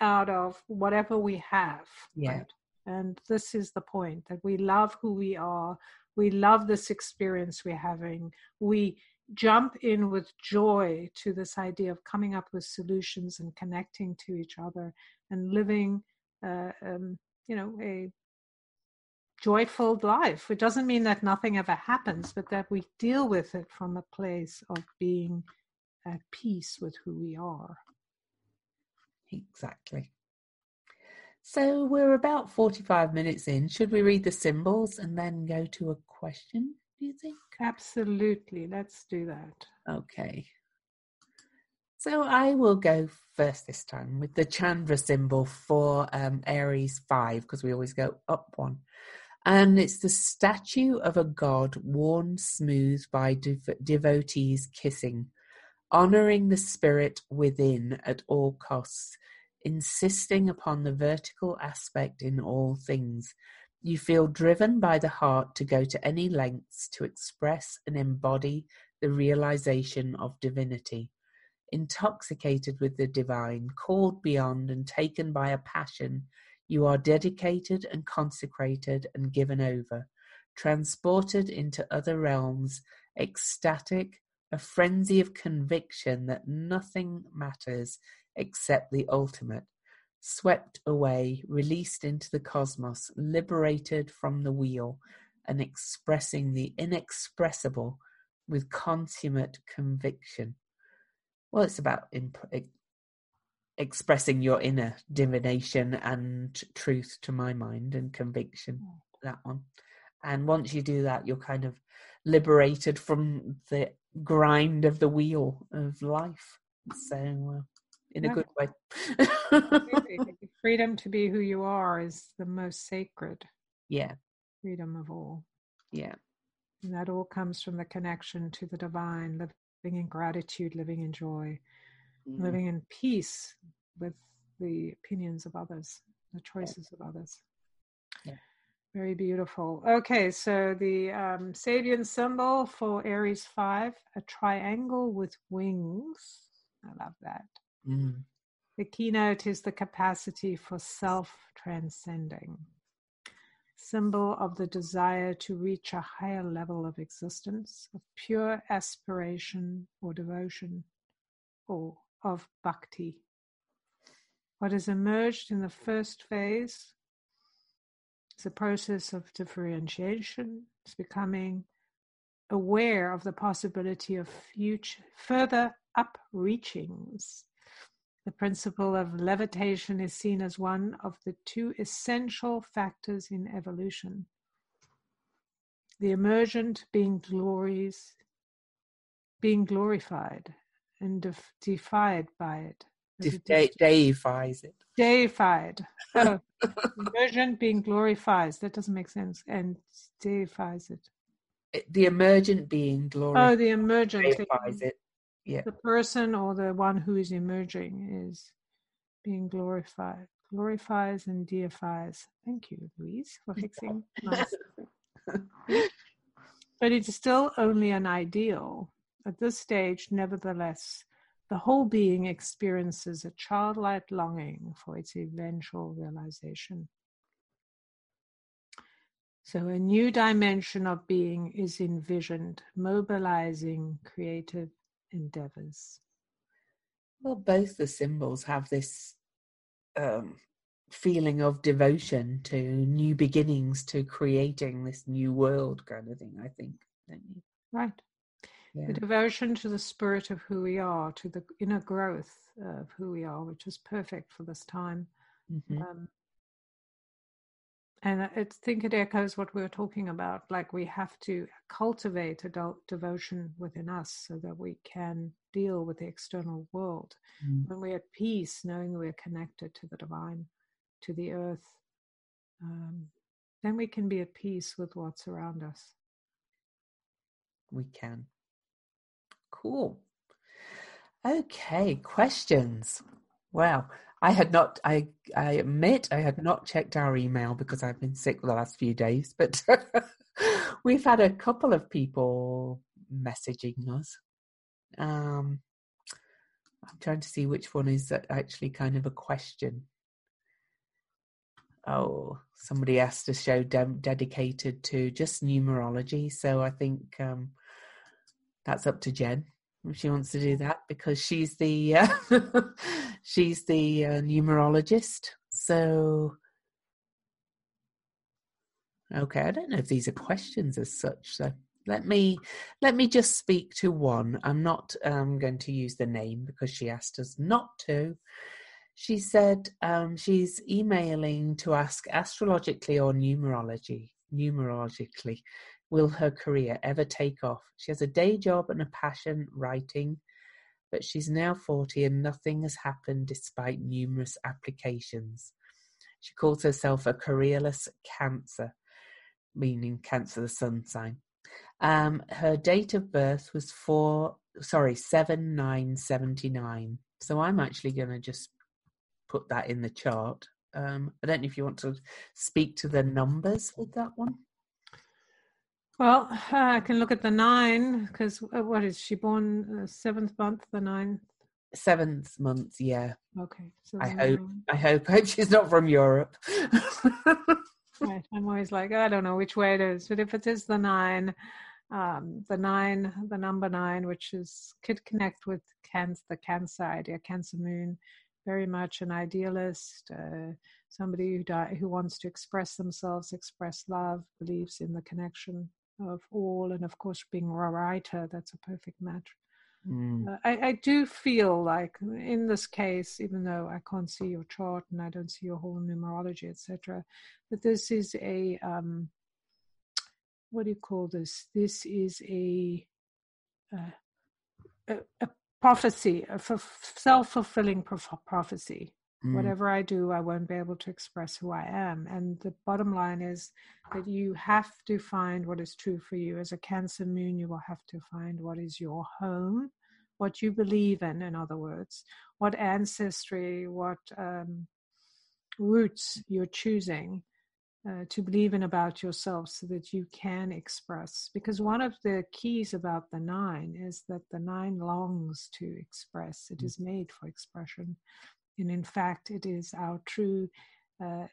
out of whatever we have. Yeah. Right? And this is the point that we love who we are. We love this experience we're having. We jump in with joy to this idea of coming up with solutions and connecting to each other and living, uh, um, you know, a joyful life. It doesn't mean that nothing ever happens, but that we deal with it from a place of being at peace with who we are. Exactly. So we're about 45 minutes in. Should we read the symbols and then go to a question? Do you think? Absolutely. Let's do that. Okay. So I will go first this time with the Chandra symbol for um, Aries 5 because we always go up one. And it's the statue of a god worn smooth by dev- devotees kissing, honoring the spirit within at all costs, insisting upon the vertical aspect in all things, you feel driven by the heart to go to any lengths to express and embody the realization of divinity. Intoxicated with the divine, called beyond and taken by a passion, you are dedicated and consecrated and given over, transported into other realms, ecstatic, a frenzy of conviction that nothing matters except the ultimate swept away, released into the cosmos, liberated from the wheel, and expressing the inexpressible with consummate conviction. Well, it's about imp- expressing your inner divination and truth to my mind and conviction. That one. And once you do that, you're kind of liberated from the grind of the wheel of life. So, uh, in a good way. Freedom to be who you are is the most sacred. Yeah. Freedom of all. Yeah. And that all comes from the connection to the divine, living in gratitude, living in joy, mm. living in peace with the opinions of others, the choices yeah. of others. Yeah. Very beautiful. Okay, so the um, Sabian symbol for Aries 5, a triangle with wings. I love that. Mm. The keynote is the capacity for self transcending, symbol of the desire to reach a higher level of existence, of pure aspiration or devotion, or of bhakti. What has emerged in the first phase is a process of differentiation, it's becoming aware of the possibility of future further upreachings the principle of levitation is seen as one of the two essential factors in evolution. The emergent being glories, being glorified and def- defied by it. De- deifies it. Deified. Oh, emergent being glorifies. That doesn't make sense. And deifies it. The emergent being oh, glorifies. Oh, the emergent deifies it yeah. the person or the one who is emerging is being glorified glorifies and deifies thank you louise for fixing nice. but it's still only an ideal at this stage nevertheless the whole being experiences a childlike longing for its eventual realization. So, a new dimension of being is envisioned, mobilizing creative endeavors. Well, both the symbols have this um, feeling of devotion to new beginnings, to creating this new world kind of thing, I think. Right. Yeah. The devotion to the spirit of who we are, to the inner growth of who we are, which is perfect for this time. Mm-hmm. Um, and I think it echoes what we were talking about. Like we have to cultivate adult devotion within us so that we can deal with the external world. Mm. When we're at peace, knowing we're connected to the divine, to the earth, um, then we can be at peace with what's around us. We can. Cool. Okay, questions. Wow. I had not. I I admit I had not checked our email because I've been sick for the last few days. But we've had a couple of people messaging us. Um, I'm trying to see which one is actually kind of a question. Oh, somebody asked a show de- dedicated to just numerology, so I think um, that's up to Jen she wants to do that because she's the uh, she's the uh, numerologist. So okay, I don't know if these are questions as such. So let me let me just speak to one. I'm not um, going to use the name because she asked us not to. She said um, she's emailing to ask astrologically or numerology numerologically will her career ever take off? She has a day job and a passion writing, but she's now 40 and nothing has happened despite numerous applications. She calls herself a careerless Cancer, meaning Cancer, the sun sign. Um, her date of birth was four, sorry, seven nine seventy nine. So I'm actually going to just put that in the chart. Um, I don't know if you want to speak to the numbers with that one. Well, uh, I can look at the nine because uh, what is she born uh, seventh month, the ninth? Seventh month, yeah. Okay. So I hope. I hope. Hope she's not from Europe. right. I'm always like, I don't know which way it is, but if it is the nine, um, the nine, the number nine, which is could connect with Cancer, the Cancer idea, Cancer Moon, very much an idealist, uh, somebody who di- who wants to express themselves, express love, believes in the connection of all, and of course, being a writer, that's a perfect match. Mm. Uh, I, I, do feel like in this case, even though I can't see your chart and I don't see your whole numerology, etc., that this is a um, what do you call this? This is a uh, a, a prophecy, a self fulfilling prophecy. Mm. Whatever I do, I won't be able to express who I am. And the bottom line is that you have to find what is true for you. As a Cancer moon, you will have to find what is your home, what you believe in, in other words, what ancestry, what um, roots you're choosing. Uh, to believe in about yourself so that you can express. Because one of the keys about the nine is that the nine longs to express, it mm. is made for expression. And in fact, it is our true uh,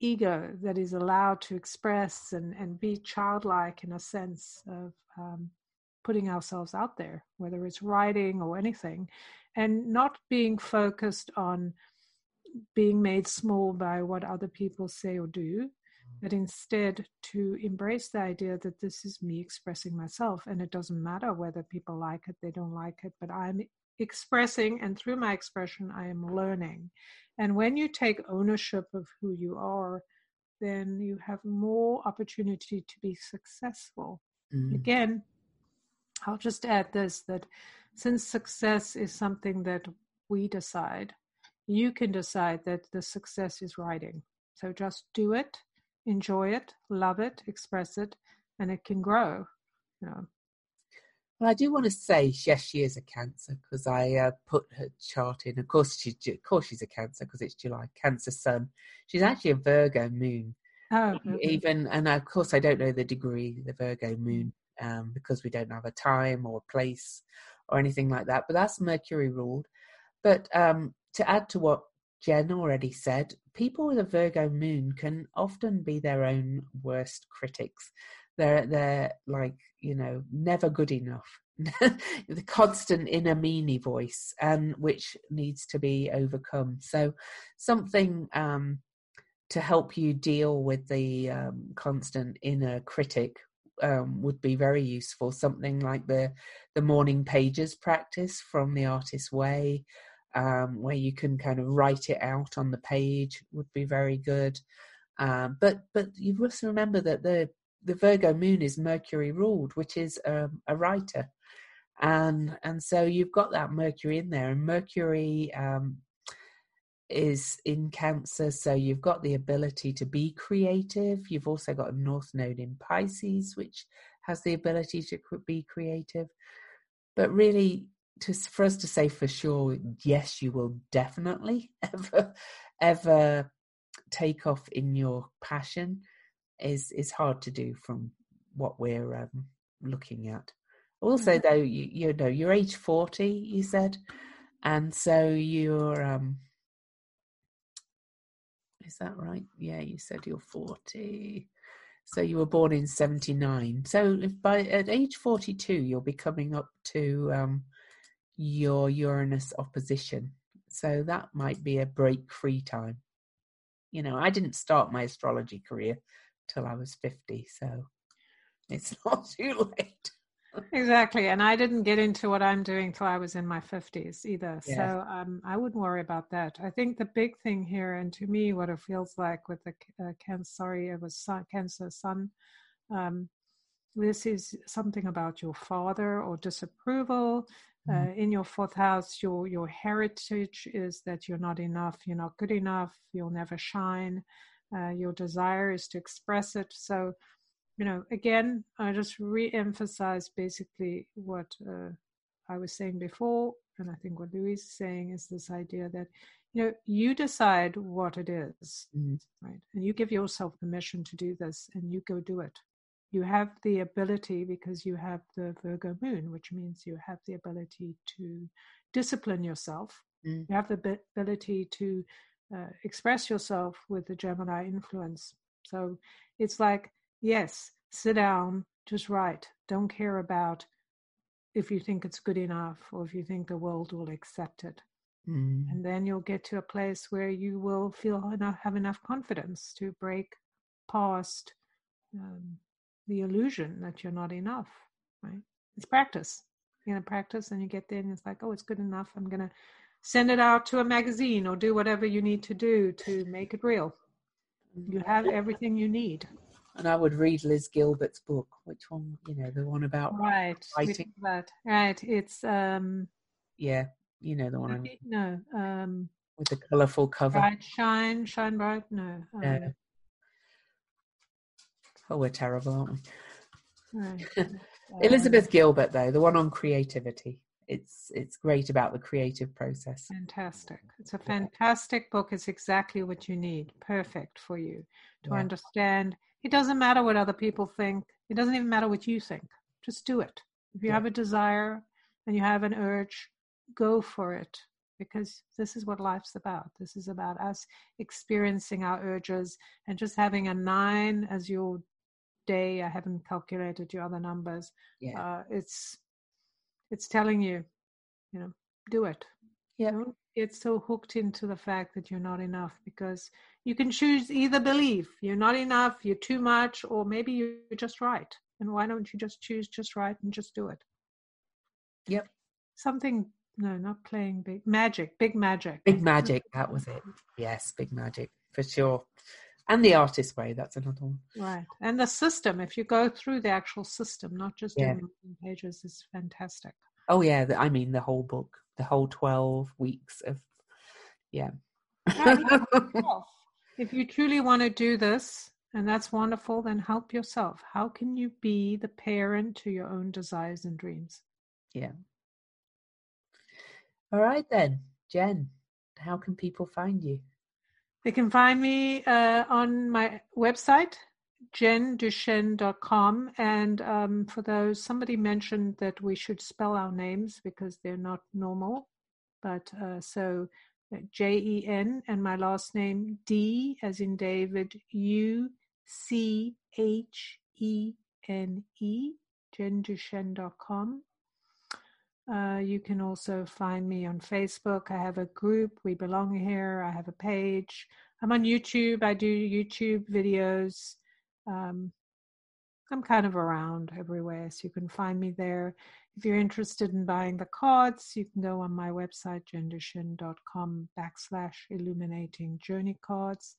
ego that is allowed to express and, and be childlike in a sense of um, putting ourselves out there, whether it's writing or anything, and not being focused on being made small by what other people say or do, but instead to embrace the idea that this is me expressing myself and it doesn't matter whether people like it, they don't like it, but I'm expressing, and through my expression, I am learning. And when you take ownership of who you are, then you have more opportunity to be successful. Mm. Again, I'll just add this that since success is something that we decide, you can decide that the success is writing. So just do it, enjoy it, love it, express it, and it can grow. You know, well, I do want to say, yes, she is a Cancer because I uh, put her chart in. Of course, she, of course, she's a Cancer because it's July. Cancer Sun. She's actually a Virgo Moon. Oh, okay. even and of course, I don't know the degree the Virgo Moon um, because we don't have a time or a place or anything like that. But that's Mercury ruled. But um, to add to what Jen already said, people with a Virgo moon can often be their own worst critics. They're they're like you know never good enough. the constant inner meanie voice, and which needs to be overcome. So something um, to help you deal with the um, constant inner critic um, would be very useful. Something like the the morning pages practice from the Artist's Way, um, where you can kind of write it out on the page, would be very good. Um, but but you must remember that the the Virgo moon is Mercury ruled, which is um, a writer, and and so you've got that Mercury in there, and Mercury um, is in Cancer, so you've got the ability to be creative. You've also got a North Node in Pisces, which has the ability to be creative. But really, to, for us to say for sure, yes, you will definitely ever, ever take off in your passion is is hard to do from what we're um, looking at. Also, mm-hmm. though, you, you know, you're age forty, you said, and so you're um, is that right? Yeah, you said you're 40. So you were born in 79. So if by at age 42 you'll be coming up to um, your Uranus opposition. So that might be a break free time. You know, I didn't start my astrology career till I was 50, so it's not too late exactly. And I didn't get into what I'm doing till I was in my 50s either. Yeah. So um, I wouldn't worry about that. I think the big thing here, and to me, what it feels like with the uh, cancer, sorry, it was sun, Cancer Sun. Um, this is something about your father or disapproval. Mm-hmm. Uh, in your fourth house, your your heritage is that you're not enough, you're not good enough, you'll never shine. Uh, your desire is to express it. So you know, again, I just re-emphasize basically what uh, I was saying before, and I think what Louise is saying is this idea that you know you decide what it is, mm-hmm. right, and you give yourself permission to do this, and you go do it. You have the ability because you have the Virgo moon, which means you have the ability to discipline yourself. Mm-hmm. You have the ability to uh, express yourself with the Gemini influence. So it's like Yes, sit down, just write. Don't care about if you think it's good enough or if you think the world will accept it. Mm. And then you'll get to a place where you will feel enough, have enough confidence to break past um, the illusion that you're not enough. Right? It's practice. You know, practice, and you get there, and it's like, oh, it's good enough. I'm gonna send it out to a magazine or do whatever you need to do to make it real. You have everything you need and I would read Liz Gilbert's book. Which one? You know, the one about right writing. That. Right. It's um. Yeah, you know the one. I no. Um. With the colourful cover. Bright, shine, shine bright. No. Um, yeah. Oh, we're terrible, aren't we? Right. Elizabeth Gilbert, though, the one on creativity it's it's great about the creative process fantastic it's a fantastic book it's exactly what you need perfect for you to yeah. understand it doesn't matter what other people think. It doesn't even matter what you think. Just do it. If you yeah. have a desire and you have an urge, go for it because this is what life's about. This is about us experiencing our urges and just having a nine as your day. I haven't calculated your other numbers. Yeah. Uh, it's it's telling you, you know, do it. Yeah. Don't get so hooked into the fact that you're not enough because you can choose either belief you're not enough you're too much or maybe you're just right and why don't you just choose just right and just do it? Yep. Something no not playing big magic big magic. Big magic that was it. Yes big magic for sure and the artist way that's another one right and the system if you go through the actual system not just yeah. doing pages is fantastic oh yeah i mean the whole book the whole 12 weeks of yeah if you truly want to do this, and that's wonderful, then help yourself. How can you be the parent to your own desires and dreams? Yeah. All right, then, Jen, how can people find you? They can find me uh, on my website, jenduchene.com. And um, for those, somebody mentioned that we should spell our names because they're not normal. But uh, so uh, J E N and my last name D as in David U C H E N E, jenduchene.com. Uh, you can also find me on Facebook. I have a group, We Belong Here. I have a page. I'm on YouTube. I do YouTube videos. Um, I'm kind of around everywhere, so you can find me there. If you're interested in buying the cards, you can go on my website, jenduchene.com backslash illuminating journey cards.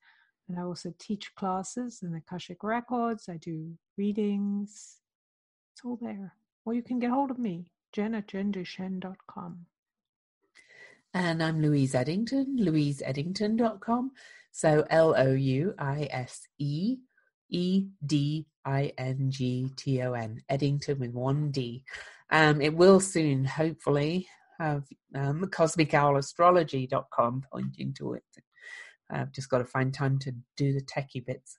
And I also teach classes in the Akashic Records. I do readings. It's all there. Or you can get hold of me, jen at jenduchene.com. And I'm Louise Edington, louiseedington.com. So L O U I S E E D I N G T O N, Edington with one D. Um, it will soon, hopefully, have um, cosmicowlastrology.com pointing to it. I've just got to find time to do the techie bits.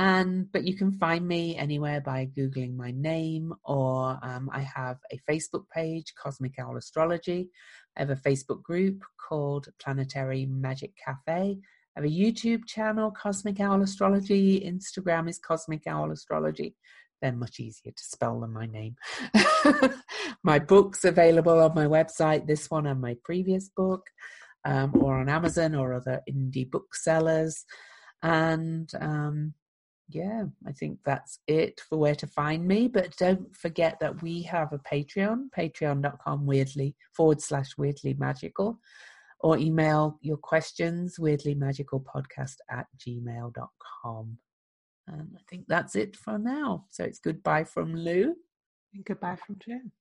And but you can find me anywhere by googling my name, or um, I have a Facebook page, Cosmic Owl Astrology. I have a Facebook group called Planetary Magic Cafe. I have a YouTube channel, Cosmic Owl Astrology. Instagram is Cosmic Owl Astrology. They're much easier to spell than my name. my book's available on my website, this one and my previous book, um, or on Amazon or other indie booksellers. And um, yeah, I think that's it for where to find me. But don't forget that we have a Patreon, patreon.com weirdly forward slash weirdly magical, or email your questions, weirdly magical podcast at gmail.com. And I think that's it for now. So it's goodbye from Lou. And goodbye from Jen.